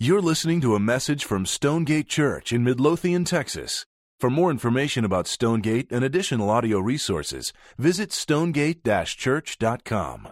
You're listening to a message from Stonegate Church in Midlothian, Texas. For more information about Stonegate and additional audio resources, visit stonegate church.com.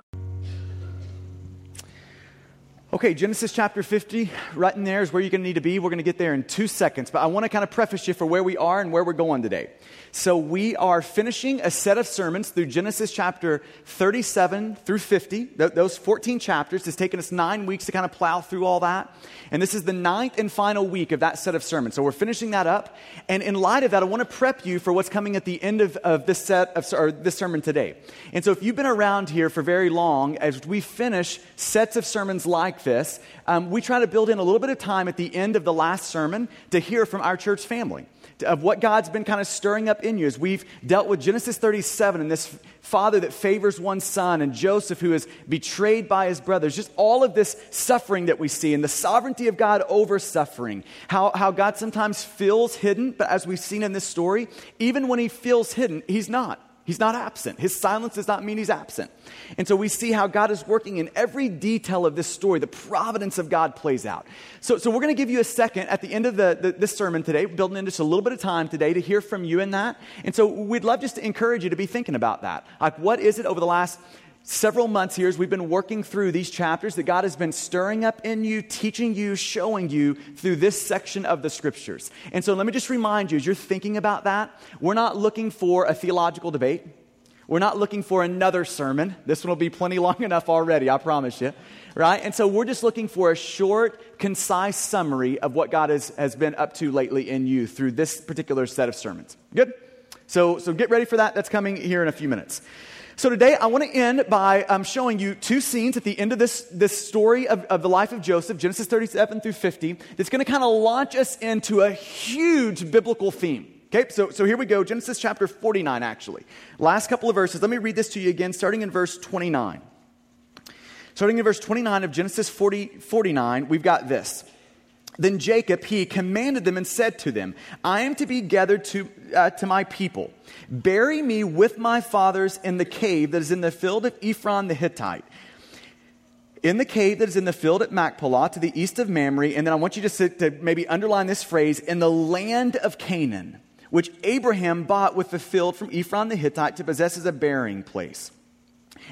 Okay, Genesis chapter 50, right in there is where you're going to need to be. We're going to get there in two seconds, but I want to kind of preface you for where we are and where we're going today. So, we are finishing a set of sermons through Genesis chapter 37 through 50. Th- those 14 chapters. It's taken us nine weeks to kind of plow through all that. And this is the ninth and final week of that set of sermons. So, we're finishing that up. And in light of that, I want to prep you for what's coming at the end of, of this set of or this sermon today. And so, if you've been around here for very long, as we finish sets of sermons like this, um, we try to build in a little bit of time at the end of the last sermon to hear from our church family of what God's been kind of stirring up in you as we've dealt with Genesis 37 and this father that favors one son and Joseph who is betrayed by his brothers. Just all of this suffering that we see and the sovereignty of God over suffering. How, how God sometimes feels hidden, but as we've seen in this story, even when he feels hidden, he's not. He's not absent. His silence does not mean he's absent. And so we see how God is working in every detail of this story. The providence of God plays out. So, so we're going to give you a second at the end of the, the, this sermon today, building in just a little bit of time today to hear from you in that. And so we'd love just to encourage you to be thinking about that. Like, what is it over the last several months here as we've been working through these chapters that God has been stirring up in you, teaching you, showing you through this section of the scriptures. And so let me just remind you as you're thinking about that, we're not looking for a theological debate. We're not looking for another sermon. This one will be plenty long enough already, I promise you. Right? And so we're just looking for a short, concise summary of what God has, has been up to lately in you through this particular set of sermons. Good? So, so get ready for that. That's coming here in a few minutes. So today I want to end by um, showing you two scenes at the end of this, this story of, of the life of Joseph, Genesis 37 through 50, that's going to kind of launch us into a huge biblical theme. Okay, so, so here we go, Genesis chapter 49, actually. Last couple of verses. Let me read this to you again, starting in verse 29. Starting in verse 29 of Genesis 40, 49, we've got this. Then Jacob, he commanded them and said to them, I am to be gathered to, uh, to my people. Bury me with my fathers in the cave that is in the field of Ephron the Hittite. In the cave that is in the field at Machpelah to the east of Mamre. And then I want you to, sit, to maybe underline this phrase, in the land of Canaan, which Abraham bought with the field from Ephron the Hittite to possess as a burying place.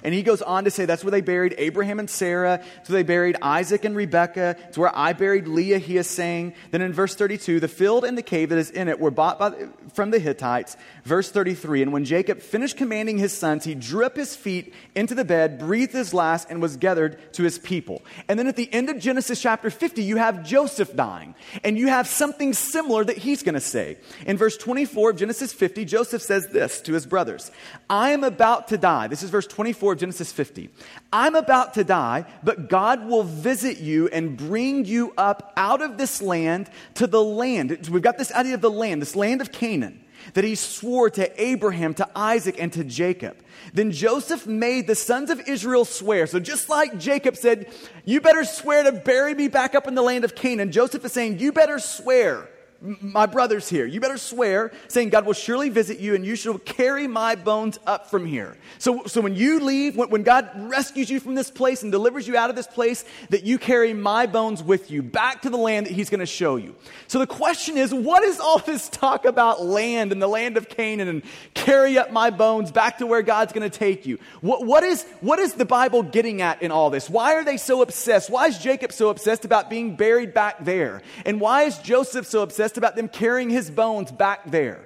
And he goes on to say that's where they buried Abraham and Sarah. So they buried Isaac and Rebekah. It's where I buried Leah, he is saying. Then in verse 32, the field and the cave that is in it were bought by, from the Hittites. Verse 33, and when Jacob finished commanding his sons, he drew up his feet into the bed, breathed his last, and was gathered to his people. And then at the end of Genesis chapter 50, you have Joseph dying. And you have something similar that he's going to say. In verse 24 of Genesis 50, Joseph says this to his brothers I am about to die. This is verse 24 24 Genesis 50. I'm about to die, but God will visit you and bring you up out of this land to the land. We've got this idea of the land, this land of Canaan that he swore to Abraham, to Isaac, and to Jacob. Then Joseph made the sons of Israel swear. So just like Jacob said, You better swear to bury me back up in the land of Canaan, Joseph is saying, You better swear my brothers here, you better swear, saying, God will surely visit you and you shall carry my bones up from here. So, so when you leave, when, when God rescues you from this place and delivers you out of this place, that you carry my bones with you back to the land that He's going to show you. So the question is, what is all this talk about land and the land of Canaan and carry up my bones back to where God's going to take you? What, what, is, what is the Bible getting at in all this? Why are they so obsessed? Why is Jacob so obsessed about being buried back there? And why is Joseph so obsessed about them carrying his bones back there.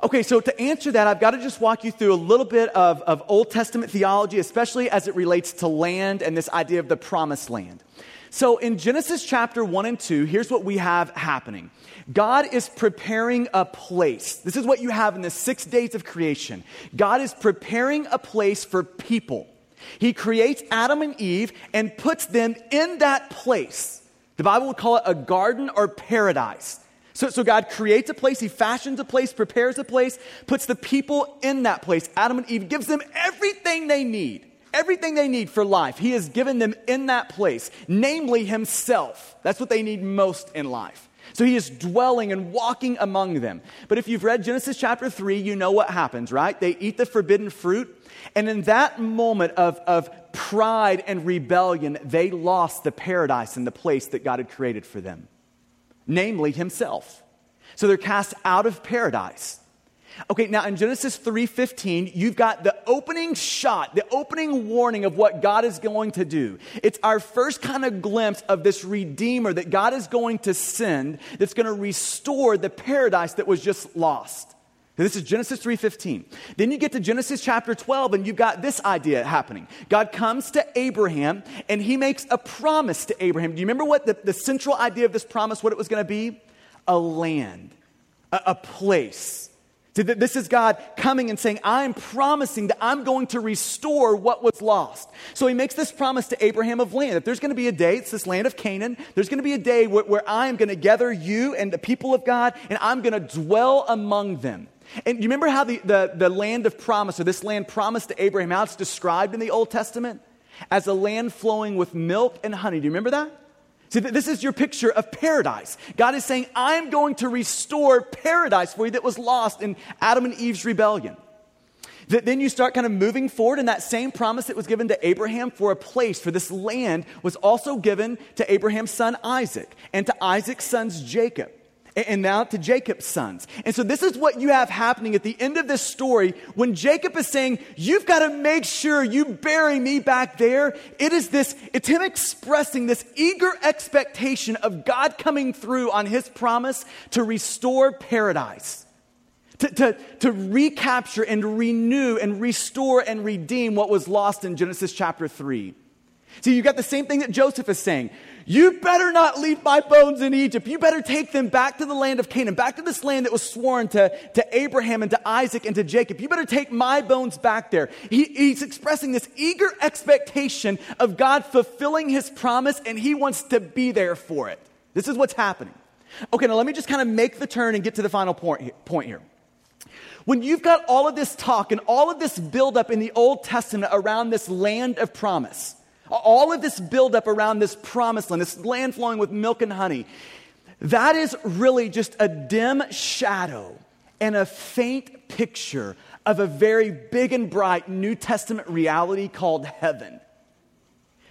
Okay, so to answer that, I've got to just walk you through a little bit of, of Old Testament theology, especially as it relates to land and this idea of the promised land. So in Genesis chapter 1 and 2, here's what we have happening God is preparing a place. This is what you have in the six days of creation. God is preparing a place for people. He creates Adam and Eve and puts them in that place. The Bible would call it a garden or paradise. So, so God creates a place, He fashions a place, prepares a place, puts the people in that place. Adam and Eve gives them everything they need. Everything they need for life, He has given them in that place, namely Himself. That's what they need most in life. So he is dwelling and walking among them. But if you've read Genesis chapter 3, you know what happens, right? They eat the forbidden fruit. And in that moment of, of pride and rebellion, they lost the paradise and the place that God had created for them, namely himself. So they're cast out of paradise. Okay, now in Genesis 3:15, you've got the opening shot, the opening warning of what God is going to do. It's our first kind of glimpse of this redeemer that God is going to send that's going to restore the paradise that was just lost. This is Genesis 3:15. Then you get to Genesis chapter 12 and you've got this idea happening. God comes to Abraham and he makes a promise to Abraham. Do you remember what the, the central idea of this promise what it was going to be? A land, a, a place this is God coming and saying, I'm promising that I'm going to restore what was lost. So he makes this promise to Abraham of land. That there's going to be a day, it's this land of Canaan, there's going to be a day where, where I am going to gather you and the people of God, and I'm going to dwell among them. And you remember how the, the, the land of promise, or this land promised to Abraham, how it's described in the Old Testament? As a land flowing with milk and honey. Do you remember that? See, this is your picture of paradise. God is saying, I'm going to restore paradise for you that was lost in Adam and Eve's rebellion. That then you start kind of moving forward, and that same promise that was given to Abraham for a place, for this land, was also given to Abraham's son Isaac and to Isaac's sons Jacob and now to Jacob's sons. And so this is what you have happening at the end of this story when Jacob is saying, You've got to make sure you bury me back there. It is this, it's him expressing this eager expectation of God coming through on his promise to restore paradise. To, to, to recapture and renew and restore and redeem what was lost in Genesis chapter 3. See, you got the same thing that Joseph is saying. You better not leave my bones in Egypt. You better take them back to the land of Canaan, back to this land that was sworn to, to Abraham and to Isaac and to Jacob. You better take my bones back there. He, he's expressing this eager expectation of God fulfilling his promise, and he wants to be there for it. This is what's happening. Okay, now let me just kind of make the turn and get to the final point, point here. When you've got all of this talk and all of this buildup in the Old Testament around this land of promise, all of this buildup around this promised land, this land flowing with milk and honey, that is really just a dim shadow and a faint picture of a very big and bright New Testament reality called heaven.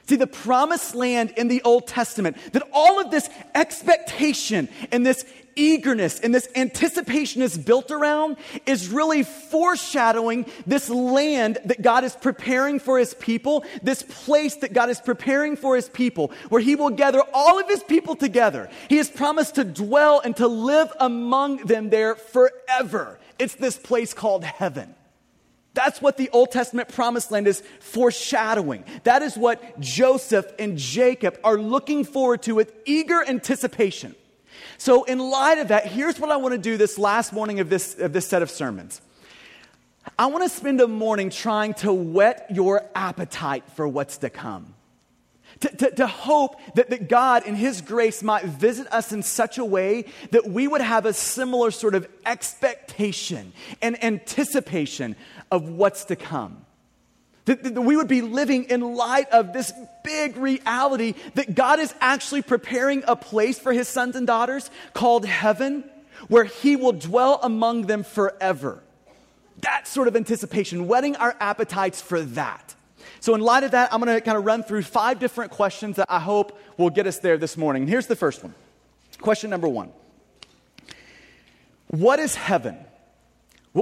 See, the promised land in the Old Testament, that all of this expectation and this eagerness and this anticipation is built around is really foreshadowing this land that God is preparing for his people, this place that God is preparing for his people, where he will gather all of his people together. He has promised to dwell and to live among them there forever. It's this place called heaven. That's what the Old Testament promised land is foreshadowing. That is what Joseph and Jacob are looking forward to with eager anticipation. So, in light of that, here's what I want to do this last morning of this, of this set of sermons. I want to spend a morning trying to whet your appetite for what's to come. To, to, to, hope that, that God, in His grace, might visit us in such a way that we would have a similar sort of expectation and anticipation of what's to come. That, that we would be living in light of this big reality that God is actually preparing a place for his sons and daughters called heaven where he will dwell among them forever. That sort of anticipation, whetting our appetites for that. So, in light of that, I'm going to kind of run through five different questions that I hope will get us there this morning. Here's the first one. Question number one What is heaven?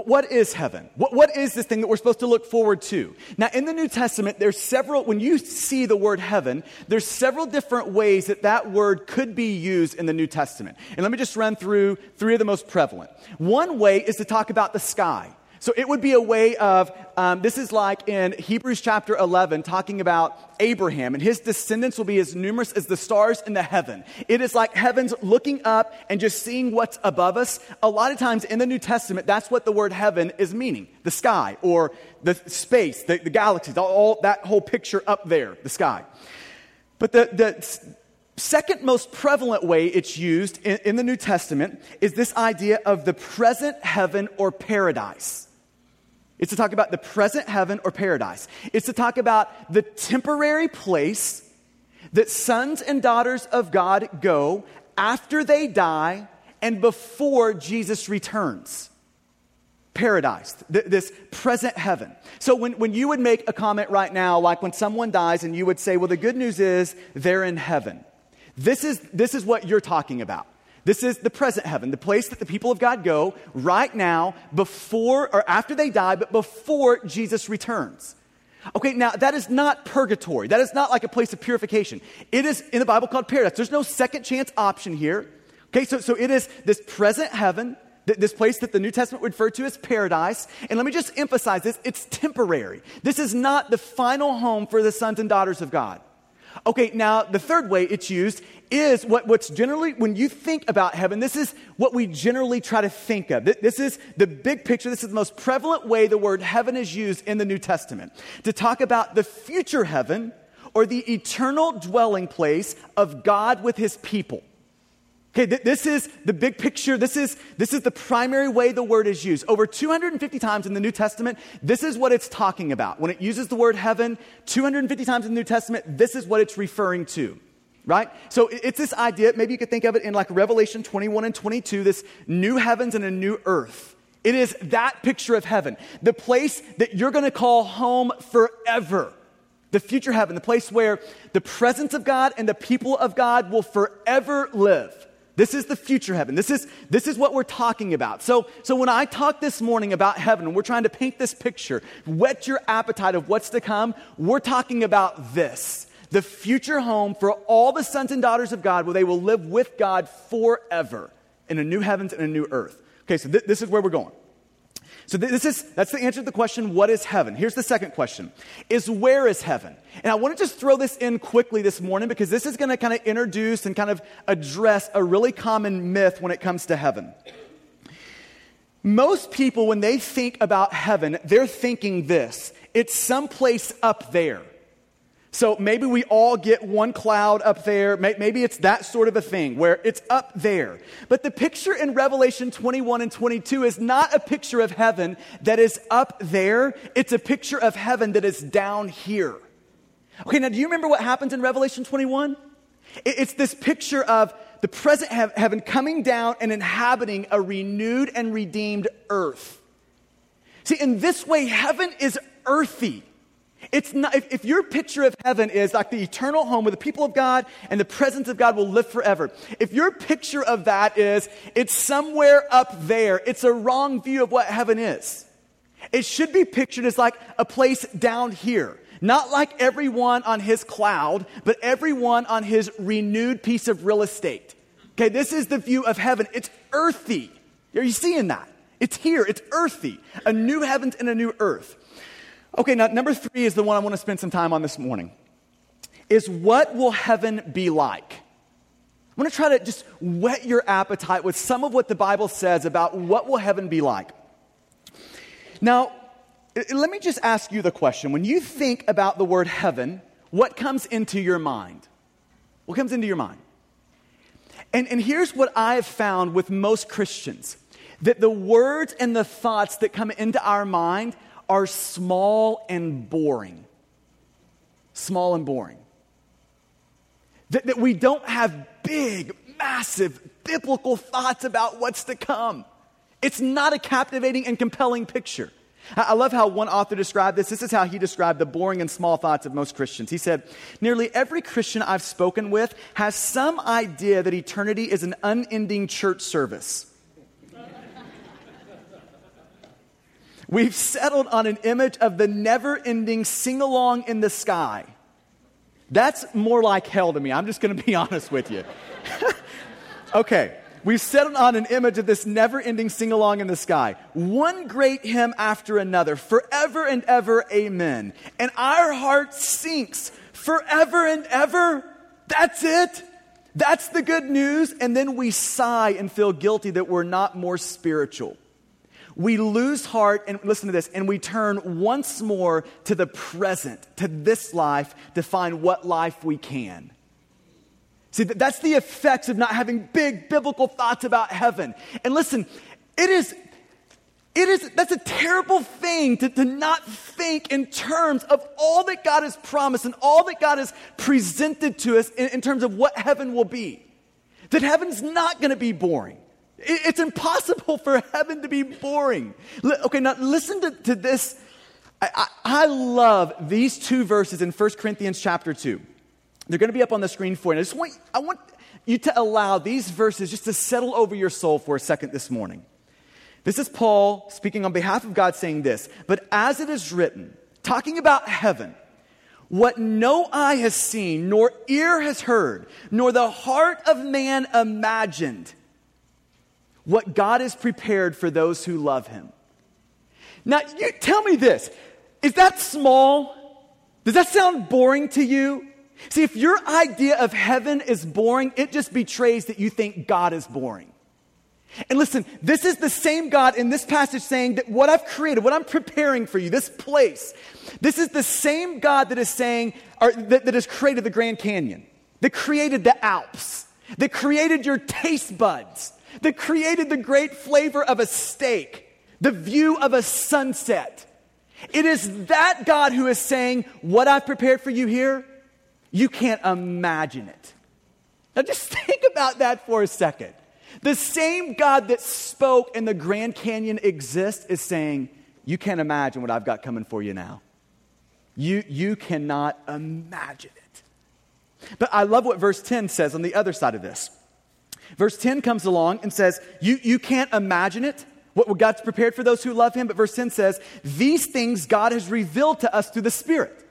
What is heaven? What, What is this thing that we're supposed to look forward to? Now, in the New Testament, there's several, when you see the word heaven, there's several different ways that that word could be used in the New Testament. And let me just run through three of the most prevalent. One way is to talk about the sky. So it would be a way of, um, this is like in Hebrews chapter 11, talking about Abraham, and his descendants will be as numerous as the stars in the heaven. It is like heavens looking up and just seeing what's above us. A lot of times in the New Testament, that's what the word heaven is meaning the sky or the space, the, the galaxies, all, all, that whole picture up there, the sky. But the, the second most prevalent way it's used in, in the New Testament is this idea of the present heaven or paradise. It's to talk about the present heaven or paradise. It's to talk about the temporary place that sons and daughters of God go after they die and before Jesus returns. Paradise, th- this present heaven. So, when, when you would make a comment right now, like when someone dies, and you would say, Well, the good news is they're in heaven. This is, this is what you're talking about. This is the present heaven, the place that the people of God go right now before or after they die, but before Jesus returns. Okay, now that is not purgatory. That is not like a place of purification. It is in the Bible called paradise. There's no second chance option here. Okay, so, so it is this present heaven, th- this place that the New Testament would refer to as paradise. And let me just emphasize this it's temporary. This is not the final home for the sons and daughters of God. Okay, now the third way it's used is what, what's generally, when you think about heaven, this is what we generally try to think of. This is the big picture. This is the most prevalent way the word heaven is used in the New Testament to talk about the future heaven or the eternal dwelling place of God with his people. Okay, th- this is the big picture. This is, this is the primary way the word is used. Over 250 times in the New Testament, this is what it's talking about. When it uses the word heaven, 250 times in the New Testament, this is what it's referring to. Right? So it's this idea, maybe you could think of it in like Revelation 21 and 22, this new heavens and a new earth. It is that picture of heaven, the place that you're going to call home forever. The future heaven, the place where the presence of God and the people of God will forever live. This is the future heaven. This is, this is what we're talking about. So, so when I talk this morning about heaven, we're trying to paint this picture, whet your appetite of what's to come, we're talking about this the future home for all the sons and daughters of God where they will live with God forever in a new heavens and a new earth. Okay, so th- this is where we're going. So this is that's the answer to the question what is heaven? Here's the second question. Is where is heaven? And I want to just throw this in quickly this morning because this is going to kind of introduce and kind of address a really common myth when it comes to heaven. Most people when they think about heaven, they're thinking this. It's someplace up there. So maybe we all get one cloud up there. Maybe it's that sort of a thing where it's up there. But the picture in Revelation 21 and 22 is not a picture of heaven that is up there. It's a picture of heaven that is down here. Okay, now do you remember what happens in Revelation 21? It's this picture of the present heaven coming down and inhabiting a renewed and redeemed earth. See, in this way, heaven is earthy. It's not, if, if, your picture of heaven is like the eternal home where the people of God and the presence of God will live forever, if your picture of that is it's somewhere up there, it's a wrong view of what heaven is. It should be pictured as like a place down here. Not like everyone on his cloud, but everyone on his renewed piece of real estate. Okay, this is the view of heaven. It's earthy. Are you seeing that? It's here, it's earthy. A new heavens and a new earth. Okay, now number three is the one I want to spend some time on this morning. Is what will heaven be like? I'm going to try to just whet your appetite with some of what the Bible says about what will heaven be like. Now, let me just ask you the question. When you think about the word heaven, what comes into your mind? What comes into your mind? And, and here's what I have found with most Christians that the words and the thoughts that come into our mind are small and boring. Small and boring. That, that we don't have big, massive biblical thoughts about what's to come. It's not a captivating and compelling picture. I love how one author described this. This is how he described the boring and small thoughts of most Christians. He said, Nearly every Christian I've spoken with has some idea that eternity is an unending church service. We've settled on an image of the never ending sing along in the sky. That's more like hell to me. I'm just going to be honest with you. okay, we've settled on an image of this never ending sing along in the sky. One great hymn after another, forever and ever, amen. And our heart sinks forever and ever. That's it. That's the good news. And then we sigh and feel guilty that we're not more spiritual we lose heart and listen to this, and we turn once more to the present, to this life, to find what life we can. See, that's the effects of not having big biblical thoughts about heaven. And listen, it is, it is, that's a terrible thing to, to not think in terms of all that God has promised and all that God has presented to us in, in terms of what heaven will be. that heaven's not going to be boring. It's impossible for heaven to be boring. Okay, now listen to, to this. I, I, I love these two verses in 1 Corinthians chapter 2. They're going to be up on the screen for you. I just want, I want you to allow these verses just to settle over your soul for a second this morning. This is Paul speaking on behalf of God saying this, but as it is written, talking about heaven, what no eye has seen, nor ear has heard, nor the heart of man imagined, what God has prepared for those who love him. Now, you tell me this is that small? Does that sound boring to you? See, if your idea of heaven is boring, it just betrays that you think God is boring. And listen, this is the same God in this passage saying that what I've created, what I'm preparing for you, this place, this is the same God that is saying, or that, that has created the Grand Canyon, that created the Alps, that created your taste buds, that created the great flavor of a steak, the view of a sunset. It is that God who is saying, What I've prepared for you here, you can't imagine it. Now just think about that for a second. The same God that spoke and the Grand Canyon exists is saying, You can't imagine what I've got coming for you now. You, you cannot imagine it. But I love what verse 10 says on the other side of this. Verse 10 comes along and says, You, you can't imagine it, what God's prepared for those who love Him. But verse 10 says, These things God has revealed to us through the Spirit.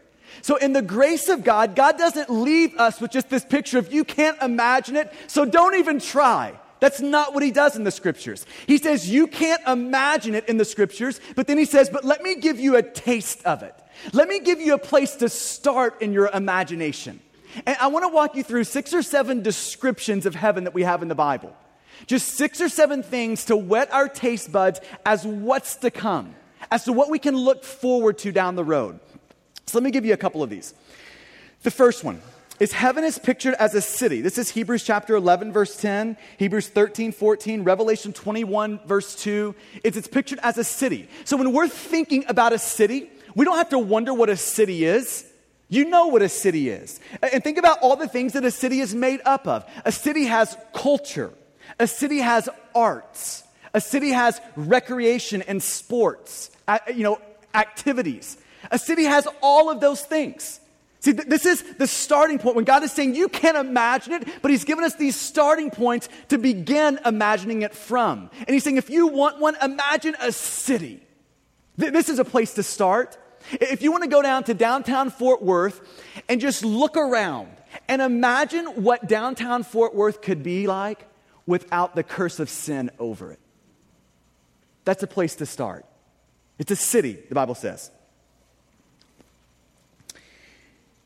So, in the grace of God, God doesn't leave us with just this picture of you can't imagine it, so don't even try. That's not what he does in the scriptures. He says, You can't imagine it in the scriptures, but then he says, But let me give you a taste of it. Let me give you a place to start in your imagination. And I want to walk you through six or seven descriptions of heaven that we have in the Bible. Just six or seven things to whet our taste buds as what's to come, as to what we can look forward to down the road. So let me give you a couple of these. The first one is heaven is pictured as a city. This is Hebrews chapter 11, verse 10, Hebrews 13, 14, Revelation 21, verse 2. It's, it's pictured as a city. So when we're thinking about a city, we don't have to wonder what a city is. You know what a city is. And think about all the things that a city is made up of. A city has culture, a city has arts, a city has recreation and sports, you know, activities. A city has all of those things. See, th- this is the starting point when God is saying you can't imagine it, but He's given us these starting points to begin imagining it from. And He's saying if you want one, imagine a city. Th- this is a place to start. If you want to go down to downtown Fort Worth and just look around and imagine what downtown Fort Worth could be like without the curse of sin over it. That's a place to start. It's a city, the Bible says.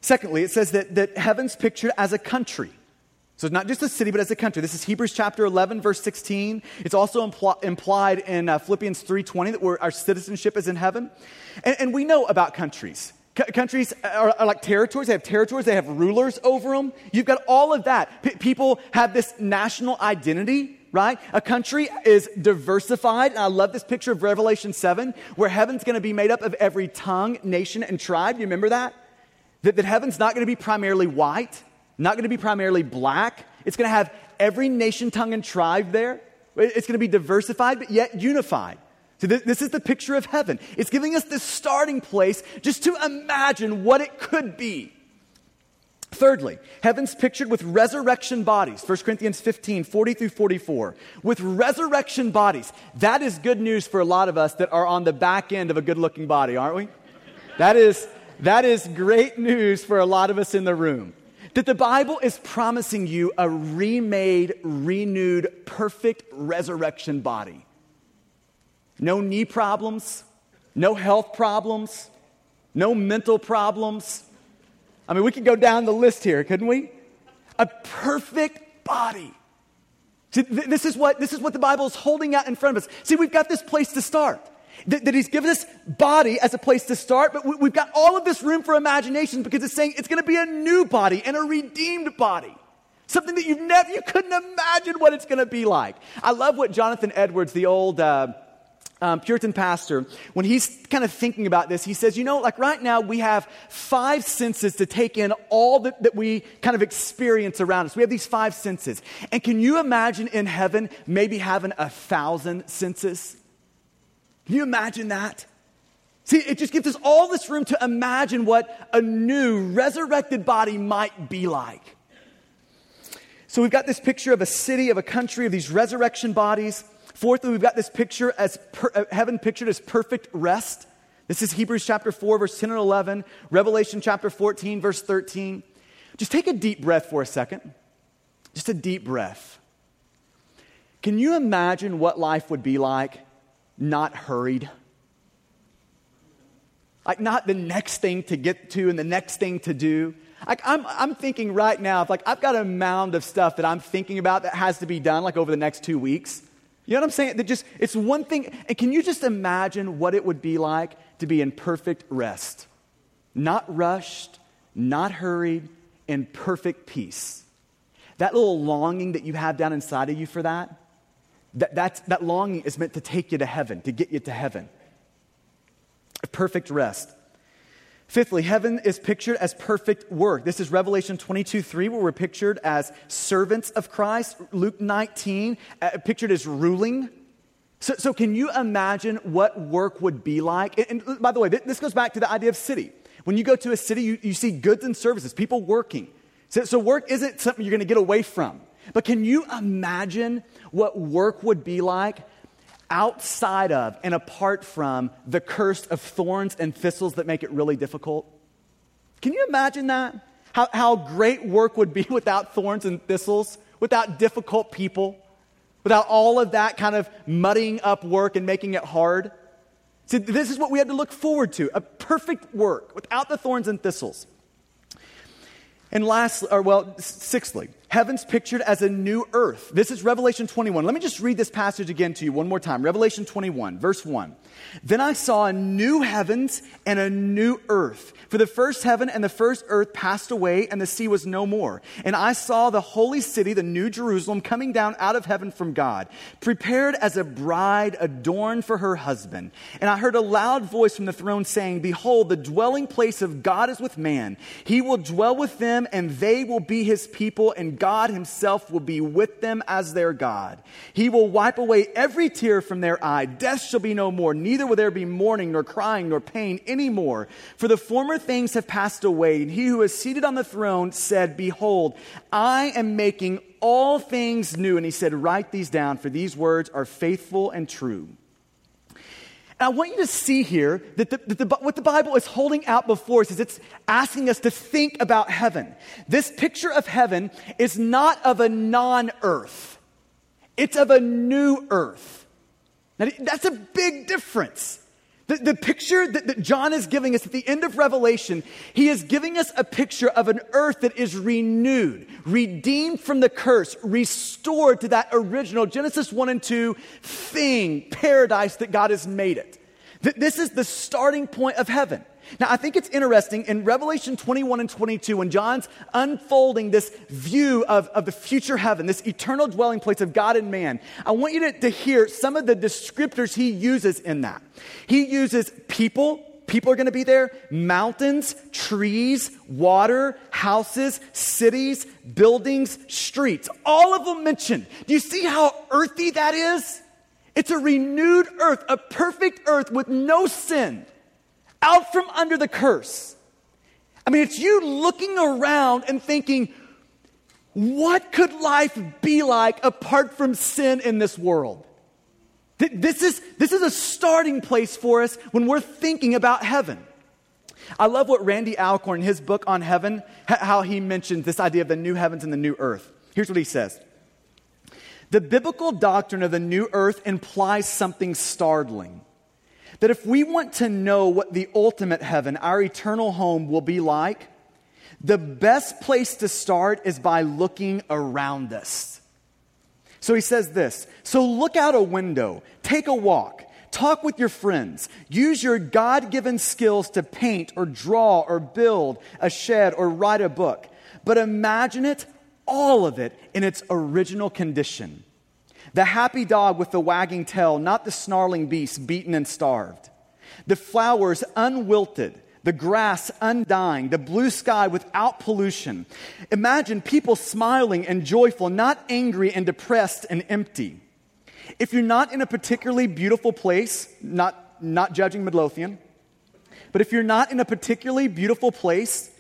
Secondly, it says that, that heaven's pictured as a country. So it's not just a city, but as a country. This is Hebrews chapter 11, verse 16. It's also impl- implied in uh, Philippians 3.20 that our citizenship is in heaven. And, and we know about countries. C- countries are, are, like territories. They have territories. They have rulers over them. You've got all of that. P- people have this national identity, right? A country is diversified. And I love this picture of Revelation 7, where heaven's going to be made up of every tongue, nation, and tribe. You remember that? That, that heaven's not going to be primarily white, not going to be primarily black. It's going to have every nation, tongue, and tribe there. It's going to be diversified, but yet unified. So this, this is the picture of heaven. It's giving us this starting place just to imagine what it could be. Thirdly, heaven's pictured with resurrection bodies. 1 Corinthians 15, 40 through 44. With resurrection bodies. That is good news for a lot of us that are on the back end of a good looking body, aren't we? That is, that is great news for a lot of us in the room. That the Bible is promising you a remade, renewed, perfect resurrection body. No knee problems, no health problems, no mental problems. I mean, we could go down the list here, couldn't we? A perfect body. See, this, is what, this is what the Bible is holding out in front of us. See, we've got this place to start that, that he's given us body as a place to start, but we, have got all of this room for imagination because it's saying it's going to be a new body and a redeemed body. Something that you've never, you couldn't imagine what it's going to be like. I love what Jonathan Edwards, the old, uh, um, Puritan pastor, when he's kind of thinking about this, he says, you know, like right now we have five senses to take in all that, that we kind of experience around us. We have these five senses. And can you imagine in heaven maybe having a thousand senses? Can you imagine that? See, it just gives us all this room to imagine what a new resurrected body might be like. So we've got this picture of a city, of a country, of these resurrection bodies. Fourthly, we've got this picture as per, uh, heaven pictured as perfect rest. This is Hebrews chapter 4, verse 10 and 11, Revelation chapter 14, verse 13. Just take a deep breath for a second. Just a deep breath. Can you imagine what life would be like not hurried? Like, not the next thing to get to and the next thing to do. Like, I'm, I'm thinking right now, if like I've got a mound of stuff that I'm thinking about that has to be done like over the next two weeks. You know what I'm saying? That just it's one thing. And can you just imagine what it would be like to be in perfect rest? Not rushed, not hurried, in perfect peace. That little longing that you have down inside of you for that, that, that's, that longing is meant to take you to heaven, to get you to heaven. Perfect rest. Fifthly, heaven is pictured as perfect work. This is Revelation 22 3, where we're pictured as servants of Christ. Luke 19, uh, pictured as ruling. So, so, can you imagine what work would be like? And, and, by the way, this goes back to the idea of city. When you go to a city, you, you see goods and services, people working. So, so work isn't something you're going to get away from. But can you imagine what work would be like outside of and apart from the curse of thorns and thistles that make it really difficult? Can you imagine that? How, how great work would be without thorns and thistles, without difficult people, without all of that kind of muddying up work and making it hard. See, this is what we had to look forward to a perfect work without the thorns and thistles. And lastly, or well, sixthly, heaven's pictured as a new earth. This is Revelation 21. Let me just read this passage again to you one more time. Revelation 21, verse 1. Then I saw a new heavens and a new earth. For the first heaven and the first earth passed away, and the sea was no more. And I saw the holy city, the new Jerusalem, coming down out of heaven from God, prepared as a bride adorned for her husband. And I heard a loud voice from the throne saying, Behold, the dwelling place of God is with man. He will dwell with them, and they will be his people, and God himself will be with them as their God. He will wipe away every tear from their eye. Death shall be no more, neither will there be mourning, nor crying, nor pain anymore. For the former things have passed away. And he who is seated on the throne said, Behold, I am making all things new. And he said, Write these down, for these words are faithful and true. And I want you to see here that, the, that the, what the Bible is holding out before us is it's asking us to think about heaven. This picture of heaven is not of a non earth, it's of a new earth. Now, that's a big difference. The, the picture that, that John is giving us at the end of Revelation, he is giving us a picture of an earth that is renewed, redeemed from the curse, restored to that original Genesis 1 and 2 thing, paradise that God has made it. That This is the starting point of heaven. Now, I think it's interesting in Revelation 21 and 22, when John's unfolding this view of, of the future heaven, this eternal dwelling place of God and man, I want you to, to hear some of the descriptors he uses in that. He uses people, people are going to be there, mountains, trees, water, houses, cities, buildings, streets, all of them mentioned. Do you see how earthy that is? It's a renewed earth, a perfect earth with no sin out from under the curse. I mean, it's you looking around and thinking, what could life be like apart from sin in this world? This is, this is a starting place for us when we're thinking about heaven. I love what Randy Alcorn, in his book on heaven, how he mentions this idea of the new heavens and the new earth. Here's what he says The biblical doctrine of the new earth implies something startling that if we want to know what the ultimate heaven, our eternal home, will be like, the best place to start is by looking around us. So he says this So look out a window, take a walk, talk with your friends, use your God given skills to paint or draw or build a shed or write a book. But imagine it, all of it, in its original condition. The happy dog with the wagging tail, not the snarling beast beaten and starved. The flowers unwilted, the grass undying, the blue sky without pollution. Imagine people smiling and joyful, not angry and depressed and empty. If you're not in a particularly beautiful place, not, not judging Midlothian, but if you're not in a particularly beautiful place,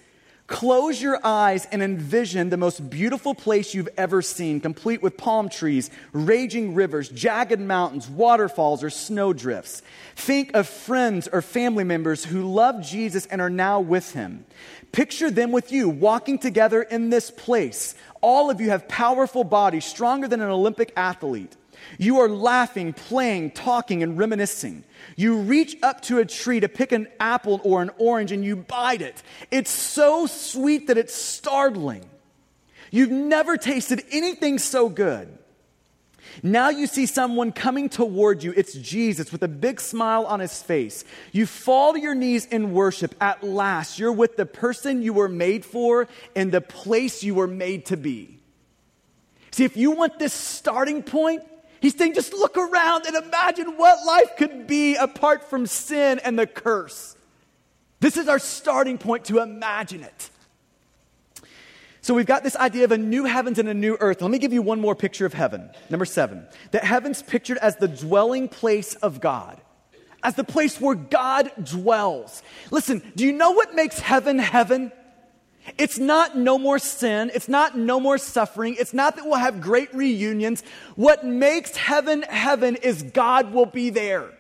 Close your eyes and envision the most beautiful place you've ever seen, complete with palm trees, raging rivers, jagged mountains, waterfalls, or snowdrifts. Think of friends or family members who love Jesus and are now with him. Picture them with you, walking together in this place. All of you have powerful bodies, stronger than an Olympic athlete. You are laughing, playing, talking, and reminiscing. You reach up to a tree to pick an apple or an orange and you bite it. It's so sweet that it's startling. You've never tasted anything so good. Now you see someone coming toward you. It's Jesus with a big smile on his face. You fall to your knees in worship. At last, you're with the person you were made for and the place you were made to be. See, if you want this starting point, He's saying, just look around and imagine what life could be apart from sin and the curse. This is our starting point to imagine it. So we've got this idea of a new heavens and a new earth. Let me give you one more picture of heaven. Number seven. That heaven's pictured as the dwelling place of God, as the place where God dwells. Listen, do you know what makes heaven heaven? It's not no more sin. It's not no more suffering. It's not that we'll have great reunions. What makes heaven heaven is God will be there.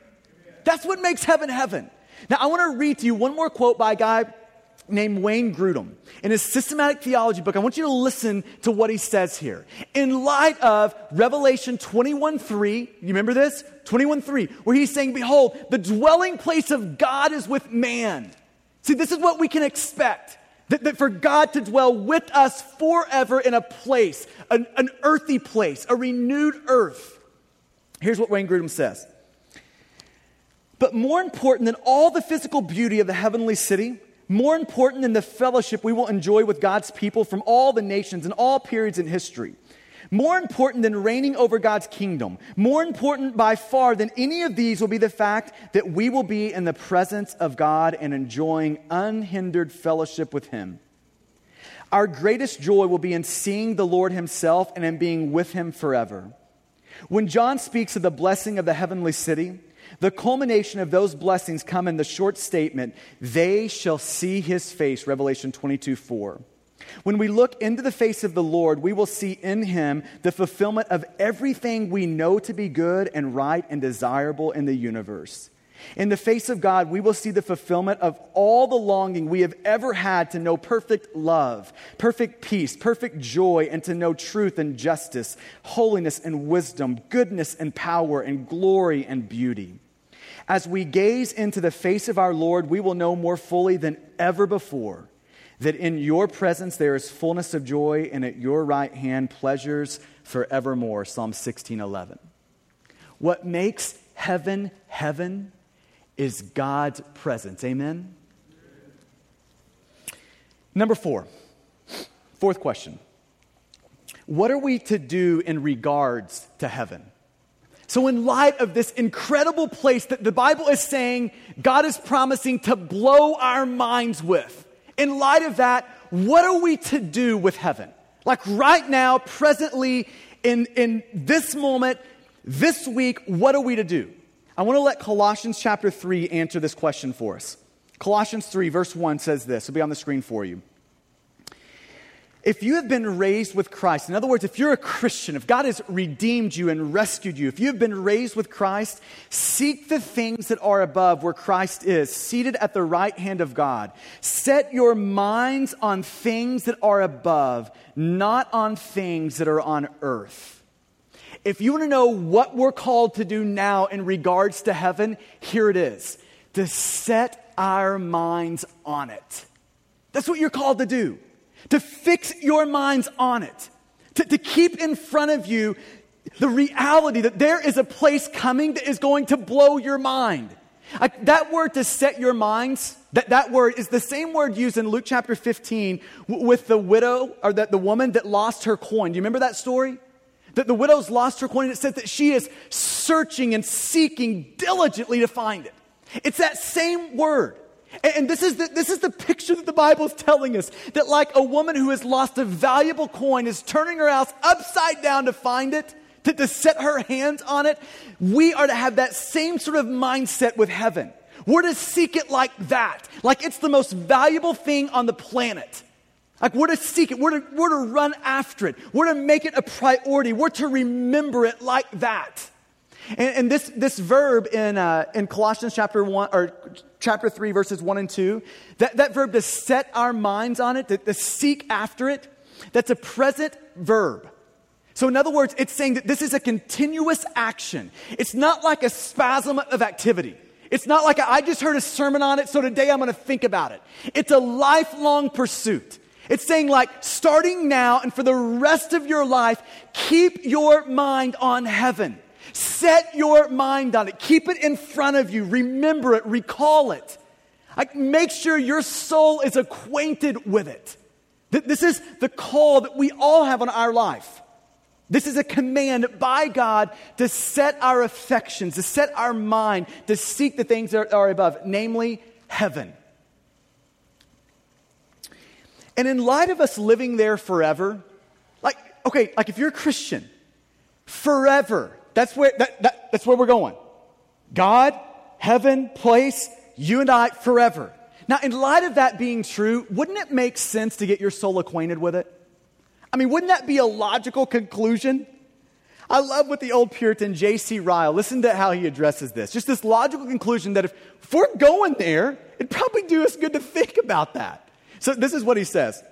That's what makes heaven heaven. Now, I want to read to you one more quote by a guy named Wayne Grudem. In his systematic theology book, I want you to listen to what he says here. In light of Revelation 21 3, you remember this? 21 3, where he's saying, Behold, the dwelling place of God is with man. See, this is what we can expect. That, that, for God to dwell with us forever in a place, an, an earthy place, a renewed earth. Here's what Wayne Grudem says. But more important than all the physical beauty of the heavenly city, more important than the fellowship we will enjoy with God's people from all the nations and all periods in history, more important than reigning over God's kingdom, more important by far than any of these will be the fact that we will be in the presence of God and enjoying unhindered fellowship with Him. Our greatest joy will be in seeing the Lord Himself and in being with Him forever. When John speaks of the blessing of the heavenly city, the culmination of those blessings come in the short statement, they shall see his face, Revelation 22 4. When we look into the face of the Lord, we will see in him the fulfillment of everything we know to be good and right and desirable in the universe. In the face of God, we will see the fulfillment of all the longing we have ever had to know perfect love, perfect peace, perfect joy, and to know truth and justice, holiness and wisdom, goodness and power, and glory and beauty. As we gaze into the face of our Lord, we will know more fully than ever before that in your presence there is fullness of joy, and at your right hand pleasures forevermore. Psalm 16 11. What makes heaven heaven is God's presence. Amen? Number four, fourth question. What are we to do in regards to heaven? So, in light of this incredible place that the Bible is saying God is promising to blow our minds with, in light of that, what are we to do with heaven? Like right now, presently, in, in this moment, this week, what are we to do? I want to let Colossians chapter 3 answer this question for us. Colossians 3, verse 1 says this. It'll be on the screen for you. If you have been raised with Christ, in other words, if you're a Christian, if God has redeemed you and rescued you, if you have been raised with Christ, seek the things that are above where Christ is, seated at the right hand of God. Set your minds on things that are above, not on things that are on earth. If you want to know what we're called to do now in regards to heaven, here it is to set our minds on it. That's what you're called to do to fix your minds on it, to, to keep in front of you the reality that there is a place coming that is going to blow your mind. I, that word to set your minds, that, that word is the same word used in Luke chapter 15 w- with the widow or the, the woman that lost her coin. Do you remember that story? That the widow's lost her coin, and it says that she is searching and seeking diligently to find it. It's that same word. And this is, the, this is the picture that the Bible is telling us that, like a woman who has lost a valuable coin, is turning her house upside down to find it, to, to set her hands on it. We are to have that same sort of mindset with heaven. We're to seek it like that, like it's the most valuable thing on the planet. Like we're to seek it, we're to, we're to run after it, we're to make it a priority, we're to remember it like that. And, and this, this verb in, uh, in Colossians chapter 1, or chapter 3, verses 1 and 2, that, that verb to set our minds on it, to, to seek after it, that's a present verb. So, in other words, it's saying that this is a continuous action. It's not like a spasm of activity. It's not like a, I just heard a sermon on it, so today I'm going to think about it. It's a lifelong pursuit. It's saying, like, starting now and for the rest of your life, keep your mind on heaven. Set your mind on it. Keep it in front of you. Remember it. Recall it. Like, make sure your soul is acquainted with it. This is the call that we all have on our life. This is a command by God to set our affections, to set our mind, to seek the things that are above, namely heaven. And in light of us living there forever, like, okay, like if you're a Christian, forever, that's where, that, that, that's where we're going. God, heaven, place, you and I forever. Now, in light of that being true, wouldn't it make sense to get your soul acquainted with it? I mean, wouldn't that be a logical conclusion? I love what the old Puritan J.C. Ryle, listen to how he addresses this. Just this logical conclusion that if, if we're going there, it'd probably do us good to think about that. So this is what he says.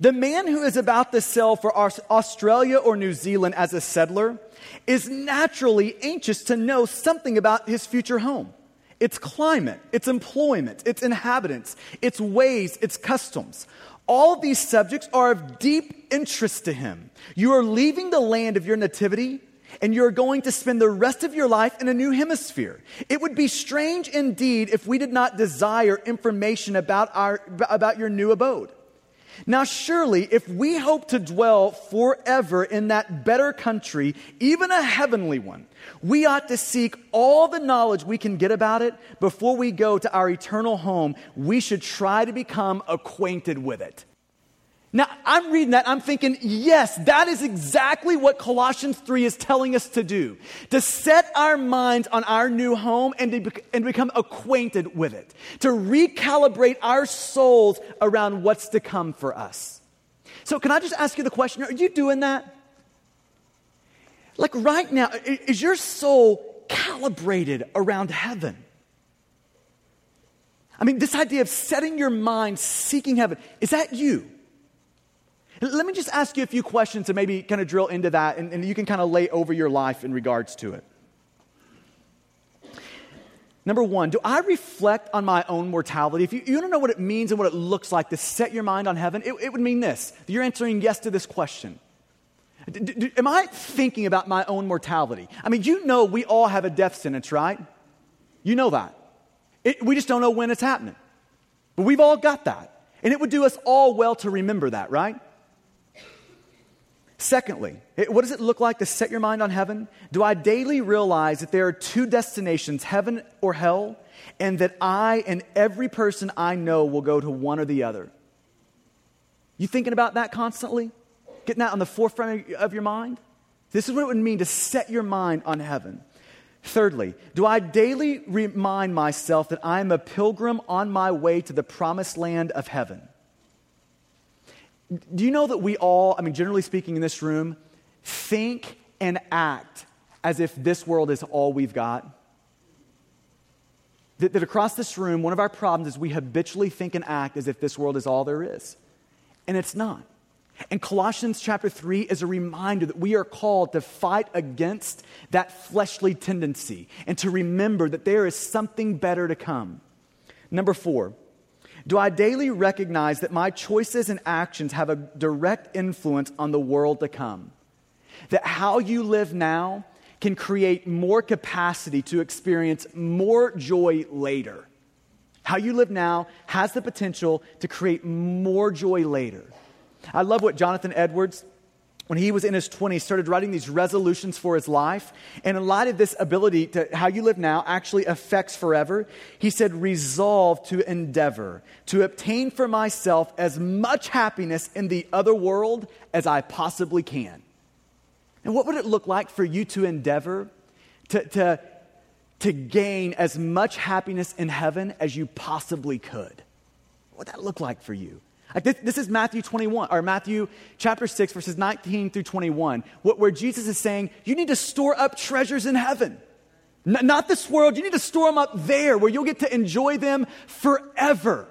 The man who is about to sell for Australia or New Zealand as a settler is naturally anxious to know something about his future home its climate, its employment, its inhabitants, its ways, its customs. All these subjects are of deep interest to him. You are leaving the land of your nativity and you're going to spend the rest of your life in a new hemisphere. It would be strange indeed if we did not desire information about, our, about your new abode. Now, surely, if we hope to dwell forever in that better country, even a heavenly one, we ought to seek all the knowledge we can get about it before we go to our eternal home. We should try to become acquainted with it. Now, I'm reading that, I'm thinking, yes, that is exactly what Colossians 3 is telling us to do. To set our minds on our new home and to, and become acquainted with it. To recalibrate our souls around what's to come for us. So, can I just ask you the question are you doing that? Like right now, is your soul calibrated around heaven? I mean, this idea of setting your mind, seeking heaven, is that you? Let me just ask you a few questions to maybe kind of drill into that, and, and you can kind of lay over your life in regards to it. Number one, do I reflect on my own mortality? If you, you don't know what it means and what it looks like to set your mind on heaven, it, it would mean this. You're answering yes to this question. D- d- am I thinking about my own mortality? I mean, you know we all have a death sentence, right? You know that. It, we just don't know when it's happening. But we've all got that. And it would do us all well to remember that, right? Secondly, what does it look like to set your mind on heaven? Do I daily realize that there are two destinations, heaven or hell, and that I and every person I know will go to one or the other? You thinking about that constantly? Getting that on the forefront of your mind? This is what it would mean to set your mind on heaven. Thirdly, do I daily remind myself that I am a pilgrim on my way to the promised land of heaven? Do you know that we all, I mean, generally speaking in this room, think and act as if this world is all we've got? That, that, across this room, one of our problems is we habitually think and act as if this world is all there is. And it's not. And Colossians chapter 3 is a reminder that we are called to fight against that fleshly tendency and to remember that there is something better to come. Number four, do I daily recognize that my choices and actions have a direct influence on the world to come? That how you live now can create more capacity to experience more joy later. How you live now has the potential to create more joy later. I love what Jonathan Edwards, when he was in his 20s, started writing these resolutions for his life. And in light of this ability to how you live now actually affects forever, he said, Resolve to endeavor to obtain for myself as much happiness in the other world as I possibly can. And what would it look like for you to endeavor to, to, to gain as much happiness in heaven as you possibly could? What would that look like for you? Like this, this, is Matthew 21, or Matthew chapter 6, verses 19 through 21, where Jesus is saying, You need to store up treasures in heaven. N- not this world, you need to store them up there where you'll get to enjoy them forever.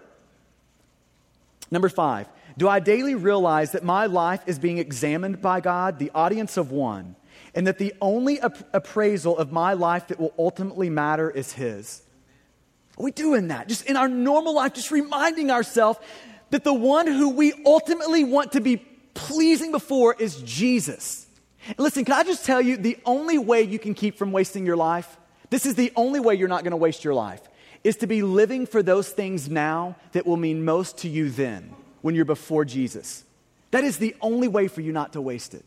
Number five, do I daily realize that my life is being examined by God, the audience of one, and that the only ap- appraisal of my life that will ultimately matter is His? Are we doing that? Just in our normal life, just reminding ourselves that the one who we ultimately want to be pleasing before is Jesus. Listen, can I just tell you the only way you can keep from wasting your life? This is the only way you're not going to waste your life is to be living for those things now that will mean most to you then when you're before Jesus. That is the only way for you not to waste it.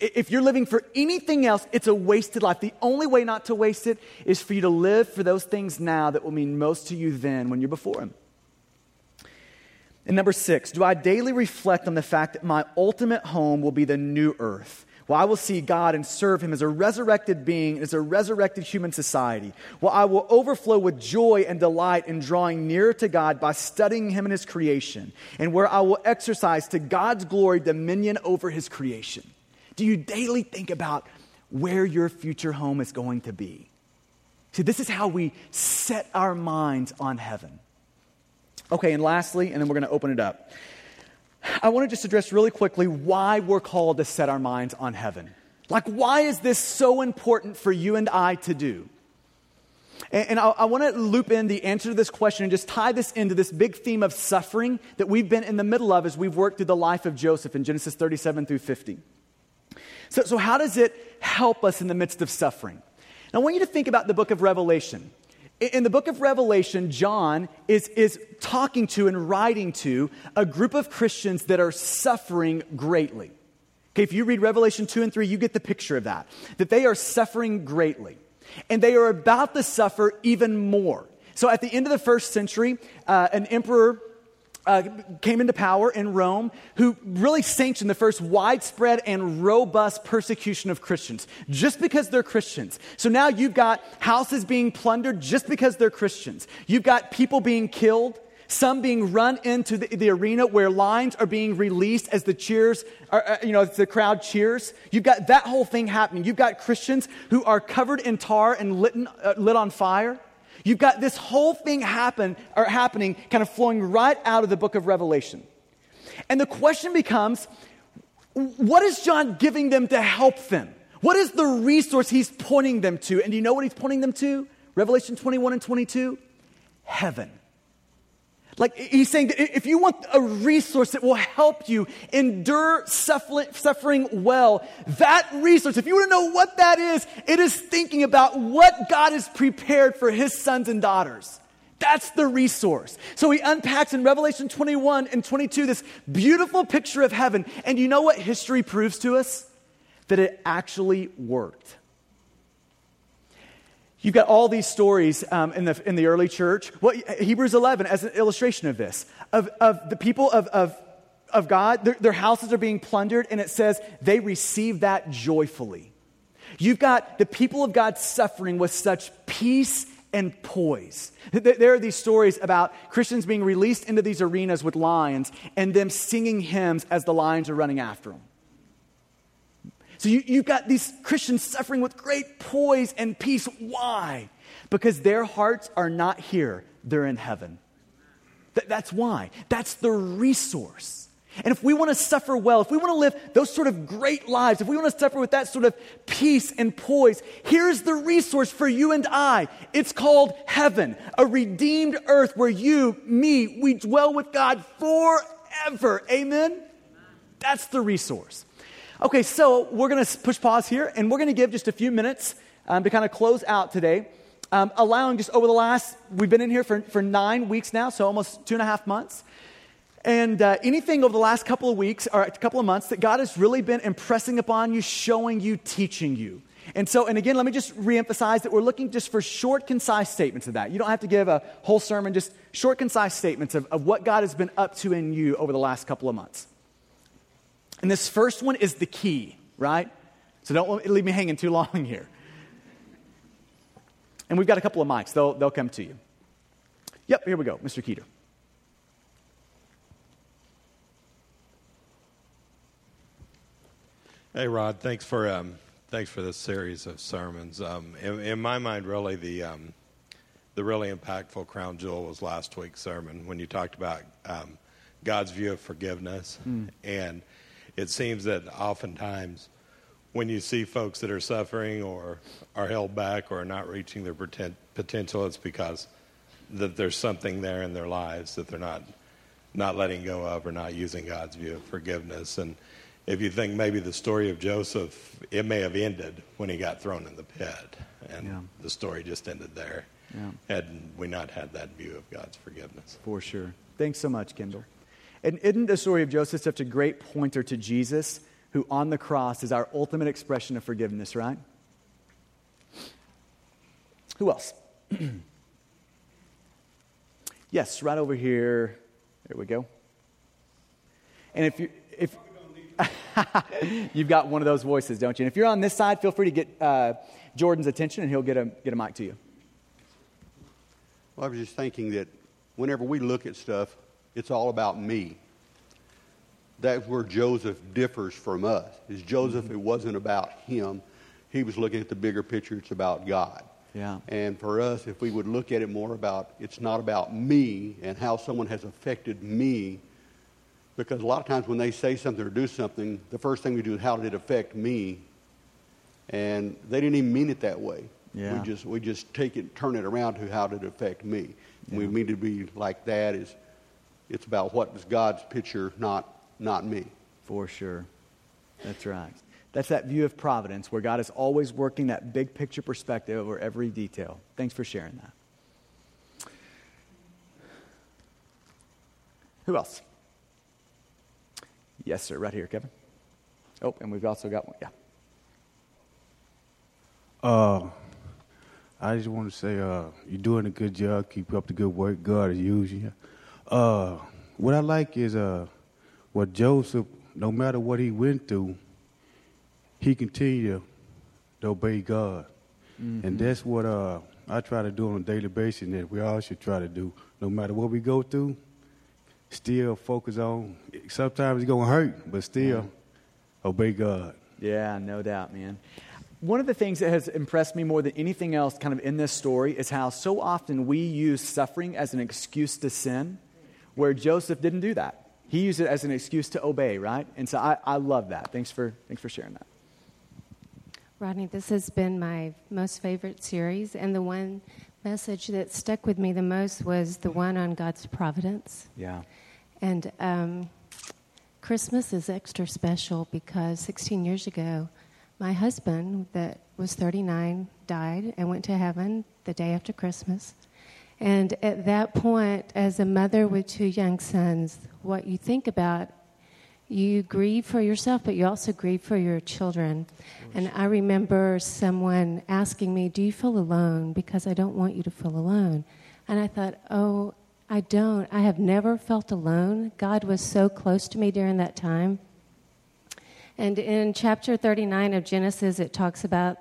If you're living for anything else, it's a wasted life. The only way not to waste it is for you to live for those things now that will mean most to you then when you're before Him. And number six, do I daily reflect on the fact that my ultimate home will be the new earth? Well, I will see God and serve Him as a resurrected being, as a resurrected human society. Well, I will overflow with joy and delight in drawing nearer to God by studying Him and His creation, and where I will exercise to God's glory dominion over His creation. Do you daily think about where your future home is going to be? See, this is how we set our minds on heaven. Okay, and lastly, and then we're going to open it up. I want to just address really quickly why we're called to set our minds on heaven. Like, why is this so important for you and I to do? And, and I, I want to loop in the answer to this question and just tie this into this big theme of suffering that we've been in the middle of as we've worked through the life of Joseph in Genesis 37 through 50. So, so how does it help us in the midst of suffering? Now, I want you to think about the book of Revelation. In the book of Revelation, John is, is talking to and writing to a group of Christians that are suffering greatly. Okay, if you read Revelation 2 and 3, you get the picture of that. That they are suffering greatly. And they are about to suffer even more. So at the end of the first century, uh, an emperor uh, came into power in Rome who really sanctioned the first widespread and robust persecution of Christians just because they're Christians. So now you've got houses being plundered just because they're Christians. You've got people being killed. Some being run into the, the arena where lines are being released as the cheers, are, uh, you know, the crowd cheers. You've got that whole thing happening. You've got Christians who are covered in tar and lit, uh, lit on fire. You've got this whole thing happen, or happening kind of flowing right out of the book of Revelation. And the question becomes what is John giving them to help them? What is the resource he's pointing them to? And do you know what he's pointing them to? Revelation 21 and 22? Heaven. Like he's saying that if you want a resource that will help you endure suffering well, that resource, if you want to know what that is, it is thinking about what God has prepared for his sons and daughters. That's the resource. So he unpacks in Revelation 21 and 22 this beautiful picture of heaven. And you know what history proves to us? That it actually worked. You've got all these stories um, in, the, in the early church. What, Hebrews 11 as an illustration of this, of, of the people of, of, of God, their, their houses are being plundered, and it says they receive that joyfully. You've got the people of God suffering with such peace and poise. There are these stories about Christians being released into these arenas with lions and them singing hymns as the lions are running after them. So you, you've got these Christians suffering with great poise and peace. Why? Because their hearts are not here, they're in heaven. Th- that's why. That's the resource. And if we want to suffer well, if we want to live those sort of great lives, if we want to suffer with that sort of peace and poise, here's the resource for you and I. It's called heaven, a redeemed earth where you, me, we dwell with God forever. Amen? That's the resource. Okay, so we're going to push pause here and we're going to give just a few minutes um, to kind of close out today, um, allowing just over the last, we've been in here for, for nine weeks now, so almost two and a half months. And uh, anything over the last couple of weeks or a couple of months that God has really been impressing upon you, showing you, teaching you. And so, and again, let me just reemphasize that we're looking just for short, concise statements of that. You don't have to give a whole sermon, just short, concise statements of, of what God has been up to in you over the last couple of months. And this first one is the key, right? So don't leave me hanging too long here. And we've got a couple of mics, they'll, they'll come to you. Yep, here we go, Mr. Keeter. Hey, Rod, thanks for um, thanks for this series of sermons. Um, in, in, my mind, really the um, the really impactful crown jewel was last week's sermon when you talked about um, God's view of forgiveness, mm. and it seems that oftentimes when you see folks that are suffering or are held back or are not reaching their potential, it's because that there's something there in their lives that they're not not letting go of or not using God's view of forgiveness and if you think maybe the story of Joseph, it may have ended when he got thrown in the pit, and yeah. the story just ended there. Yeah. Had we not had that view of God's forgiveness. For sure. Thanks so much, Kendall. And isn't the story of Joseph such a great pointer to Jesus, who on the cross is our ultimate expression of forgiveness, right? Who else? yes, right over here. There we go. And if you if You've got one of those voices, don't you? And if you're on this side, feel free to get uh, Jordan's attention and he'll get a, get a mic to you. Well, I was just thinking that whenever we look at stuff, it's all about me. That's where Joseph differs from us. Is Joseph, mm-hmm. it wasn't about him. He was looking at the bigger picture, it's about God. Yeah. And for us, if we would look at it more about, it's not about me and how someone has affected me, because a lot of times when they say something or do something, the first thing we do is how did it affect me? And they didn't even mean it that way. Yeah. We just we just take it, turn it around to how did it affect me. Yeah. We mean to be like that is it's about what is God's picture, not not me. For sure. That's right. That's that view of providence where God is always working that big picture perspective over every detail. Thanks for sharing that. Who else? Yes, sir. Right here, Kevin. Oh, and we've also got one. Yeah. Uh, I just want to say uh, you're doing a good job. Keep up the good work. God is using you. Uh, what I like is uh, what Joseph, no matter what he went through, he continued to obey God. Mm-hmm. And that's what uh, I try to do on a daily basis, and that we all should try to do. No matter what we go through, still focus on. Sometimes it's gonna hurt, but still yeah. obey God. Yeah, no doubt, man. One of the things that has impressed me more than anything else, kind of in this story, is how so often we use suffering as an excuse to sin, where Joseph didn't do that. He used it as an excuse to obey, right? And so I, I love that. Thanks for, thanks for sharing that. Rodney, this has been my most favorite series, and the one message that stuck with me the most was the one on God's providence. Yeah. And um, Christmas is extra special because 16 years ago, my husband, that was 39, died and went to heaven the day after Christmas. And at that point, as a mother with two young sons, what you think about, you grieve for yourself, but you also grieve for your children. And I remember someone asking me, Do you feel alone? Because I don't want you to feel alone. And I thought, Oh, I don't. I have never felt alone. God was so close to me during that time. And in chapter 39 of Genesis, it talks about,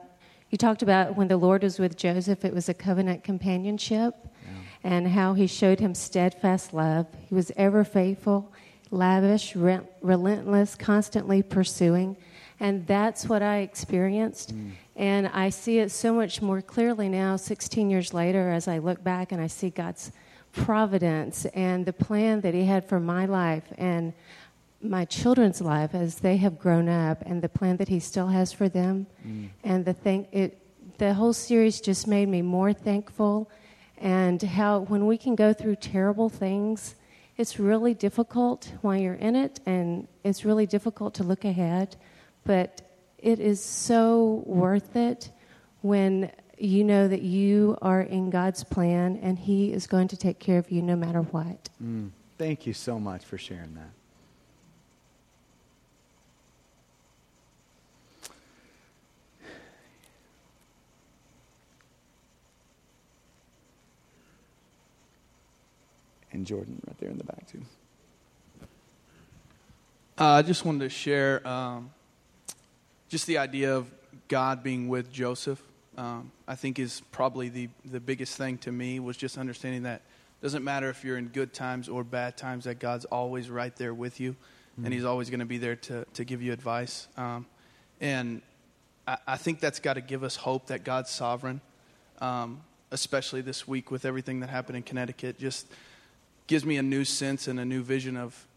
you talked about when the Lord was with Joseph, it was a covenant companionship. And how he showed him steadfast love. He was ever faithful, lavish, re- relentless, constantly pursuing. And that's what I experienced. Mm. And I see it so much more clearly now, 16 years later, as I look back and I see God's providence and the plan that He had for my life and my children's life as they have grown up, and the plan that He still has for them. Mm. And the thing, it, the whole series just made me more thankful. And how when we can go through terrible things, it's really difficult while you're in it, and it's really difficult to look ahead. But it is so worth it when you know that you are in God's plan and He is going to take care of you no matter what. Mm, Thank you so much for sharing that. And Jordan right there in the back, too. Uh, I just wanted to share um, just the idea of God being with Joseph. Um, I think is probably the, the biggest thing to me was just understanding that doesn't matter if you're in good times or bad times, that God's always right there with you, mm-hmm. and He's always going to be there to, to give you advice. Um, and I, I, think that's got to give us hope that God's sovereign, um, especially this week with everything that happened in Connecticut. Just gives me a new sense and a new vision of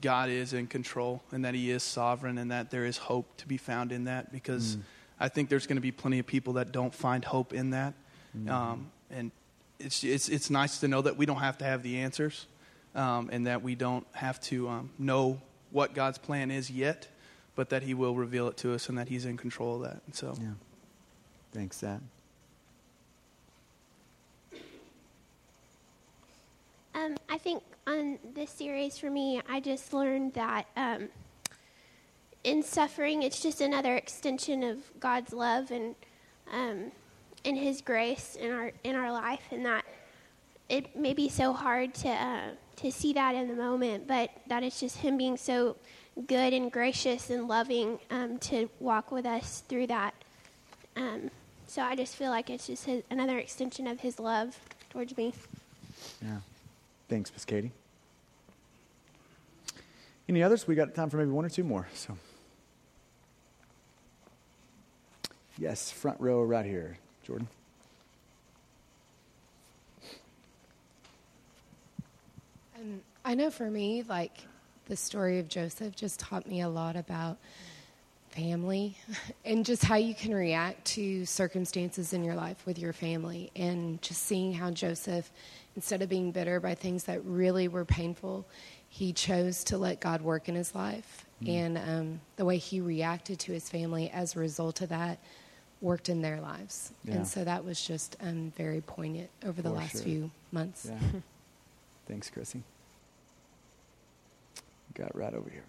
God is in control and that He is sovereign and that there is hope to be found in that because mm. I think there's going to be plenty of people that don't find hope in that. Mm. Um, and it's, it's, it's nice to know that we don't have to have the answers um, and that we don't have to um, know what God's plan is yet, but that He will reveal it to us and that He's in control of that. And so, yeah. Thanks, Zach. Um, I think on this series for me, I just learned that um, in suffering, it's just another extension of God's love and um, and His grace in our in our life, and that it may be so hard to uh, to see that in the moment, but that it's just Him being so good and gracious and loving um, to walk with us through that. Um, so I just feel like it's just his, another extension of His love towards me. Yeah. Thanks, Miss Katie. Any others? We got time for maybe one or two more. So, yes, front row right here, Jordan. Um, I know for me, like the story of Joseph just taught me a lot about family and just how you can react to circumstances in your life with your family and just seeing how Joseph instead of being bitter by things that really were painful, he chose to let God work in his life. Mm. And um, the way he reacted to his family as a result of that worked in their lives. Yeah. And so that was just um, very poignant over the For last sure. few months. Yeah. Thanks, Chrissy. Got right over here.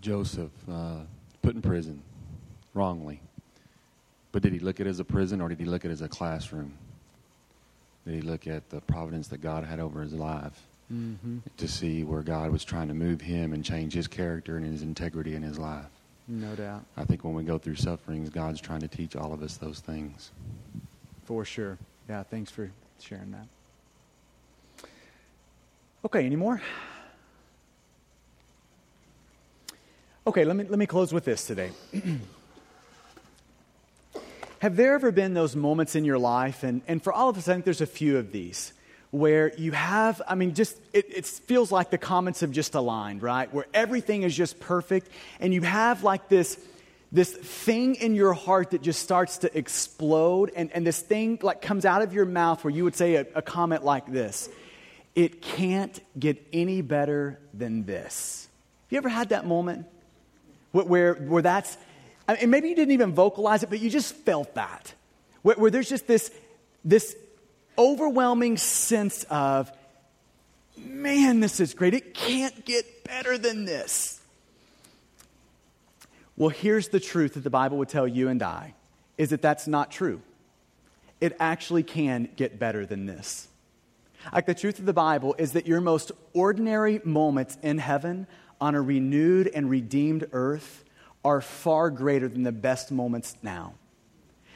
Joseph uh, put in prison wrongly. But did he look at it as a prison or did he look at it as a classroom? Did he look at the providence that God had over his life mm-hmm. to see where God was trying to move him and change his character and his integrity in his life? No doubt. I think when we go through sufferings, God's trying to teach all of us those things. For sure. Yeah, thanks for sharing that. Okay, any more? Okay, let me, let me close with this today. Have there ever been those moments in your life, and, and for all of us, I think there's a few of these, where you have, I mean, just, it, it feels like the comments have just aligned, right? Where everything is just perfect, and you have like this, this thing in your heart that just starts to explode, and, and this thing like comes out of your mouth where you would say a, a comment like this It can't get any better than this. Have you ever had that moment? Where, where that's, and maybe you didn't even vocalize it, but you just felt that. Where, where there's just this, this overwhelming sense of, man, this is great. It can't get better than this. Well, here's the truth that the Bible would tell you and I is that that's not true. It actually can get better than this. Like the truth of the Bible is that your most ordinary moments in heaven on a renewed and redeemed earth are far greater than the best moments now.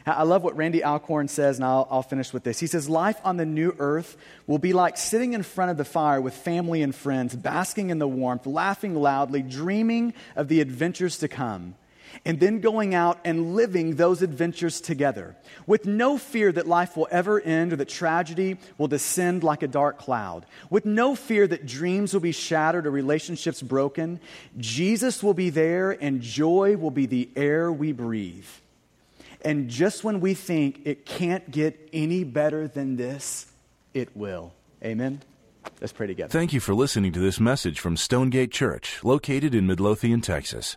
I love what Randy Alcorn says, and I'll, I'll, finish with this. He says, Life on the new earth will be like sitting in front of the fire with family and friends, basking in the warmth, laughing loudly, dreaming of the adventures to come and then going out and living those adventures together with no fear that life will ever end or that tragedy will descend like a dark cloud, with no fear that dreams will be shattered or relationships broken. Jesus will be there and joy will be the air we breathe. And just when we think it can't get any better than this, it will. Amen. Let's pray together. Thank you for listening to this message from Stonegate Church, located in Midlothian, Texas.